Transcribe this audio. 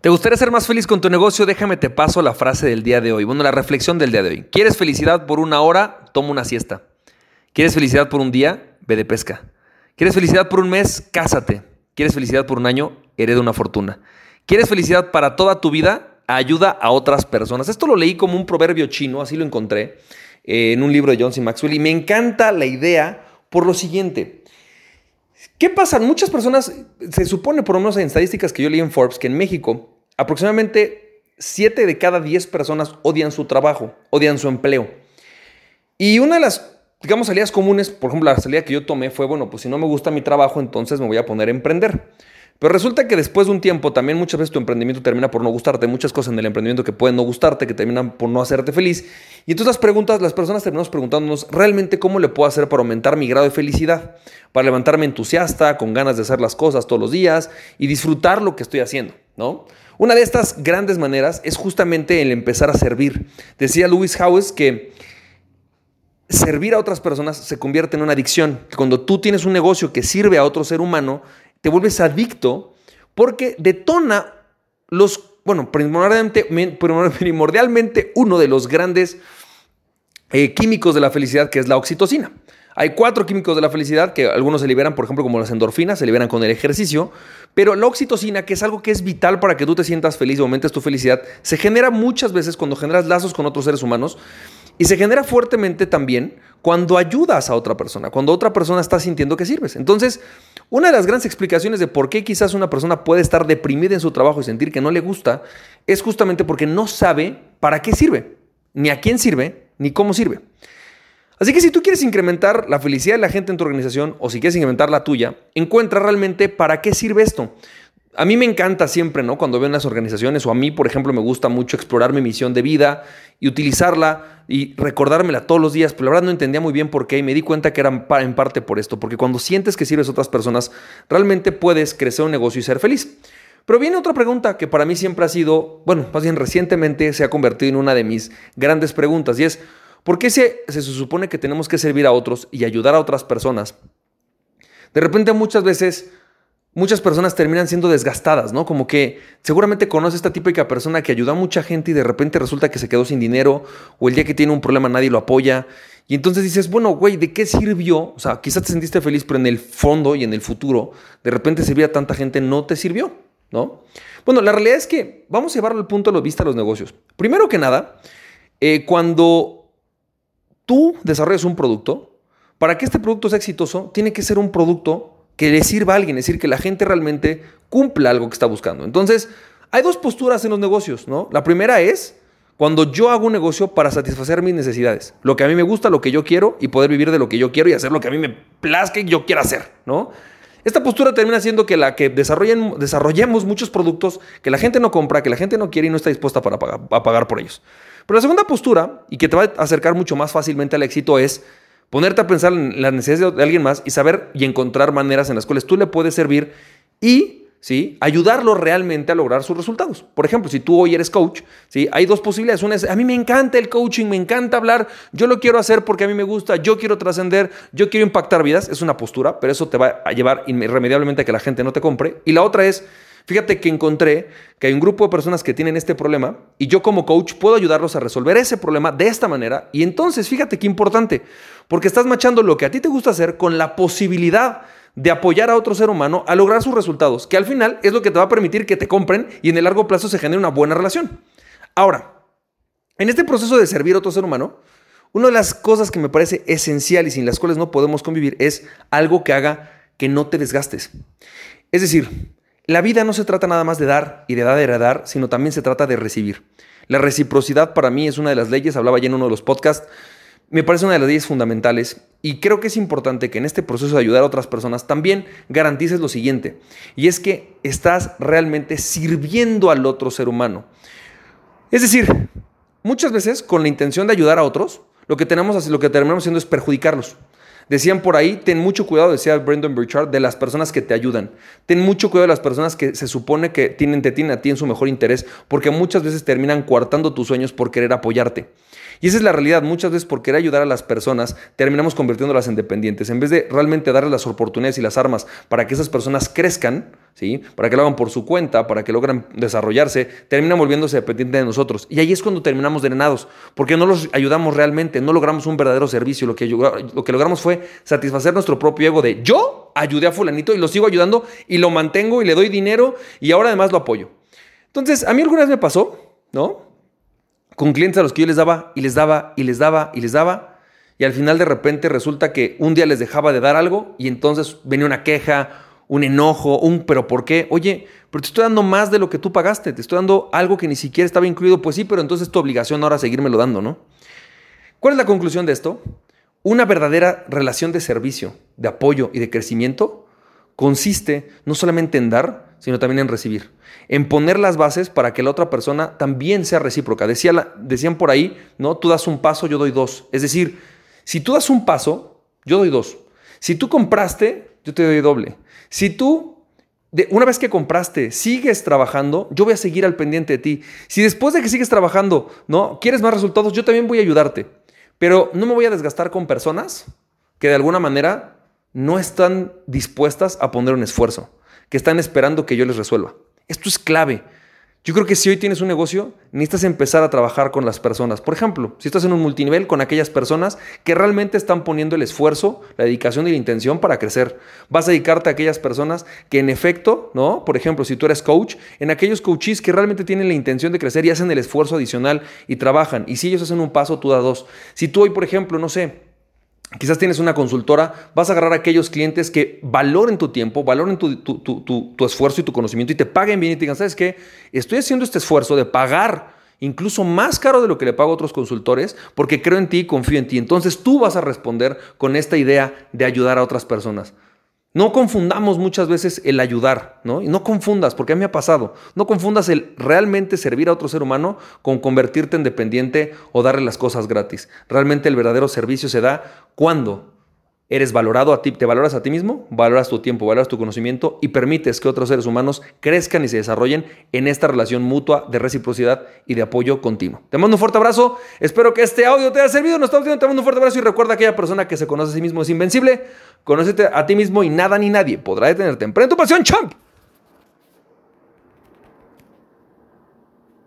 ¿Te gustaría ser más feliz con tu negocio? Déjame te paso la frase del día de hoy. Bueno, la reflexión del día de hoy. ¿Quieres felicidad por una hora? Toma una siesta. ¿Quieres felicidad por un día? Ve de pesca. ¿Quieres felicidad por un mes? Cásate. ¿Quieres felicidad por un año? Hereda una fortuna. ¿Quieres felicidad para toda tu vida? Ayuda a otras personas. Esto lo leí como un proverbio chino, así lo encontré eh, en un libro de John C. Maxwell y me encanta la idea por lo siguiente. ¿Qué pasa? Muchas personas, se supone por en estadísticas que yo leí en Forbes, que en México aproximadamente 7 de cada 10 personas odian su trabajo, odian su empleo. Y una de las, digamos, salidas comunes, por ejemplo, la salida que yo tomé fue, bueno, pues si no me gusta mi trabajo, entonces me voy a poner a emprender. Pero resulta que después de un tiempo también muchas veces tu emprendimiento termina por no gustarte. Hay muchas cosas en el emprendimiento que pueden no gustarte, que terminan por no hacerte feliz. Y entonces las preguntas, las personas terminamos preguntándonos realmente cómo le puedo hacer para aumentar mi grado de felicidad, para levantarme entusiasta, con ganas de hacer las cosas todos los días y disfrutar lo que estoy haciendo, ¿no? Una de estas grandes maneras es justamente el empezar a servir. Decía Lewis Howes que servir a otras personas se convierte en una adicción. Cuando tú tienes un negocio que sirve a otro ser humano, te vuelves adicto porque detona los, bueno, primordialmente, primordialmente uno de los grandes eh, químicos de la felicidad que es la oxitocina. Hay cuatro químicos de la felicidad que algunos se liberan, por ejemplo, como las endorfinas, se liberan con el ejercicio, pero la oxitocina, que es algo que es vital para que tú te sientas feliz y aumentes tu felicidad, se genera muchas veces cuando generas lazos con otros seres humanos y se genera fuertemente también cuando ayudas a otra persona, cuando otra persona está sintiendo que sirves. Entonces, una de las grandes explicaciones de por qué quizás una persona puede estar deprimida en su trabajo y sentir que no le gusta es justamente porque no sabe para qué sirve, ni a quién sirve, ni cómo sirve. Así que si tú quieres incrementar la felicidad de la gente en tu organización o si quieres incrementar la tuya, encuentra realmente para qué sirve esto. A mí me encanta siempre, ¿no? Cuando veo en las organizaciones, o a mí, por ejemplo, me gusta mucho explorar mi misión de vida y utilizarla y recordármela todos los días, pero la verdad no entendía muy bien por qué y me di cuenta que era en parte por esto, porque cuando sientes que sirves a otras personas, realmente puedes crecer un negocio y ser feliz. Pero viene otra pregunta que para mí siempre ha sido, bueno, más bien recientemente se ha convertido en una de mis grandes preguntas y es, ¿por qué se, se supone que tenemos que servir a otros y ayudar a otras personas? De repente muchas veces muchas personas terminan siendo desgastadas, ¿no? Como que seguramente conoce esta típica persona que ayuda a mucha gente y de repente resulta que se quedó sin dinero o el día que tiene un problema nadie lo apoya. Y entonces dices, bueno, güey, ¿de qué sirvió? O sea, quizás te sentiste feliz, pero en el fondo y en el futuro, de repente servir a tanta gente no te sirvió, ¿no? Bueno, la realidad es que vamos a llevarlo al punto de lo vista a los negocios. Primero que nada, eh, cuando tú desarrollas un producto, para que este producto sea exitoso, tiene que ser un producto que le sirva a alguien, es decir, que la gente realmente cumpla algo que está buscando. Entonces, hay dos posturas en los negocios, ¿no? La primera es cuando yo hago un negocio para satisfacer mis necesidades, lo que a mí me gusta, lo que yo quiero y poder vivir de lo que yo quiero y hacer lo que a mí me plazca y yo quiera hacer, ¿no? Esta postura termina siendo que la que desarrollen, desarrollemos muchos productos que la gente no compra, que la gente no quiere y no está dispuesta para a pagar por ellos. Pero la segunda postura, y que te va a acercar mucho más fácilmente al éxito, es ponerte a pensar en las necesidades de alguien más y saber y encontrar maneras en las cuales tú le puedes servir y ¿sí? ayudarlo realmente a lograr sus resultados. Por ejemplo, si tú hoy eres coach, ¿sí? hay dos posibilidades. Una es, a mí me encanta el coaching, me encanta hablar, yo lo quiero hacer porque a mí me gusta, yo quiero trascender, yo quiero impactar vidas. Es una postura, pero eso te va a llevar irremediablemente a que la gente no te compre. Y la otra es, Fíjate que encontré que hay un grupo de personas que tienen este problema y yo como coach puedo ayudarlos a resolver ese problema de esta manera. Y entonces, fíjate qué importante, porque estás machando lo que a ti te gusta hacer con la posibilidad de apoyar a otro ser humano a lograr sus resultados, que al final es lo que te va a permitir que te compren y en el largo plazo se genere una buena relación. Ahora, en este proceso de servir a otro ser humano, una de las cosas que me parece esencial y sin las cuales no podemos convivir es algo que haga que no te desgastes. Es decir, la vida no se trata nada más de dar y de dar y de dar, sino también se trata de recibir. La reciprocidad para mí es una de las leyes, hablaba ya en uno de los podcasts, me parece una de las leyes fundamentales y creo que es importante que en este proceso de ayudar a otras personas también garantices lo siguiente, y es que estás realmente sirviendo al otro ser humano. Es decir, muchas veces con la intención de ayudar a otros, lo que, tenemos, lo que terminamos haciendo es perjudicarlos. Decían por ahí, ten mucho cuidado, decía Brendan Burchard, de las personas que te ayudan. Ten mucho cuidado de las personas que se supone que tienen, te tienen a ti en su mejor interés, porque muchas veces terminan coartando tus sueños por querer apoyarte. Y esa es la realidad. Muchas veces por querer ayudar a las personas, terminamos convirtiéndolas en dependientes. En vez de realmente darles las oportunidades y las armas para que esas personas crezcan, ¿sí? Para que lo hagan por su cuenta, para que logren desarrollarse, terminan volviéndose dependientes de nosotros. Y ahí es cuando terminamos drenados, porque no los ayudamos realmente, no logramos un verdadero servicio. Lo que, lo que logramos fue satisfacer nuestro propio ego de yo ayudé a fulanito y lo sigo ayudando y lo mantengo y le doy dinero y ahora además lo apoyo. Entonces, a mí alguna vez me pasó, ¿no? Con clientes a los que yo les daba y les daba y les daba y les daba. Y al final de repente resulta que un día les dejaba de dar algo y entonces venía una queja, un enojo, un pero ¿por qué? Oye, pero te estoy dando más de lo que tú pagaste, te estoy dando algo que ni siquiera estaba incluido, pues sí, pero entonces es tu obligación ahora seguírmelo dando, ¿no? ¿Cuál es la conclusión de esto? Una verdadera relación de servicio, de apoyo y de crecimiento consiste no solamente en dar, sino también en recibir, en poner las bases para que la otra persona también sea recíproca. Decía decían por ahí, ¿no? Tú das un paso, yo doy dos. Es decir, si tú das un paso, yo doy dos. Si tú compraste, yo te doy doble. Si tú, de, una vez que compraste, sigues trabajando, yo voy a seguir al pendiente de ti. Si después de que sigues trabajando, ¿no? ¿Quieres más resultados? Yo también voy a ayudarte. Pero no me voy a desgastar con personas que de alguna manera no están dispuestas a poner un esfuerzo, que están esperando que yo les resuelva. Esto es clave. Yo creo que si hoy tienes un negocio, necesitas empezar a trabajar con las personas. Por ejemplo, si estás en un multinivel con aquellas personas que realmente están poniendo el esfuerzo, la dedicación y la intención para crecer. Vas a dedicarte a aquellas personas que en efecto, ¿no? Por ejemplo, si tú eres coach, en aquellos coaches que realmente tienen la intención de crecer y hacen el esfuerzo adicional y trabajan. Y si ellos hacen un paso, tú da dos. Si tú hoy, por ejemplo, no sé, Quizás tienes una consultora, vas a agarrar a aquellos clientes que valoren tu tiempo, valoren tu, esfuerzo y tu conocimiento y te paguen bien y te digan, ¿sabes qué? Estoy haciendo este esfuerzo de pagar incluso más caro de lo que le pago a otros consultores porque creo en ti y confío en ti. Entonces tú vas a responder con esta idea de ayudar a otras personas. No confundamos muchas veces el ayudar, ¿no? Y no confundas, porque a mí me ha pasado, no confundas el realmente servir a otro ser humano con convertirte en dependiente o darle las cosas gratis. Realmente el verdadero servicio se da cuando eres valorado a ti, te valoras a ti mismo, valoras tu tiempo, valoras tu conocimiento y permites que otros seres humanos crezcan y se desarrollen en esta relación mutua de reciprocidad y de apoyo continuo. Te mando un fuerte abrazo, espero que este audio te haya servido, nos estamos viendo, te mando un fuerte abrazo y recuerda que aquella persona que se conoce a sí mismo es invencible, conócete a ti mismo y nada ni nadie podrá detenerte. Emprende tu pasión, champ.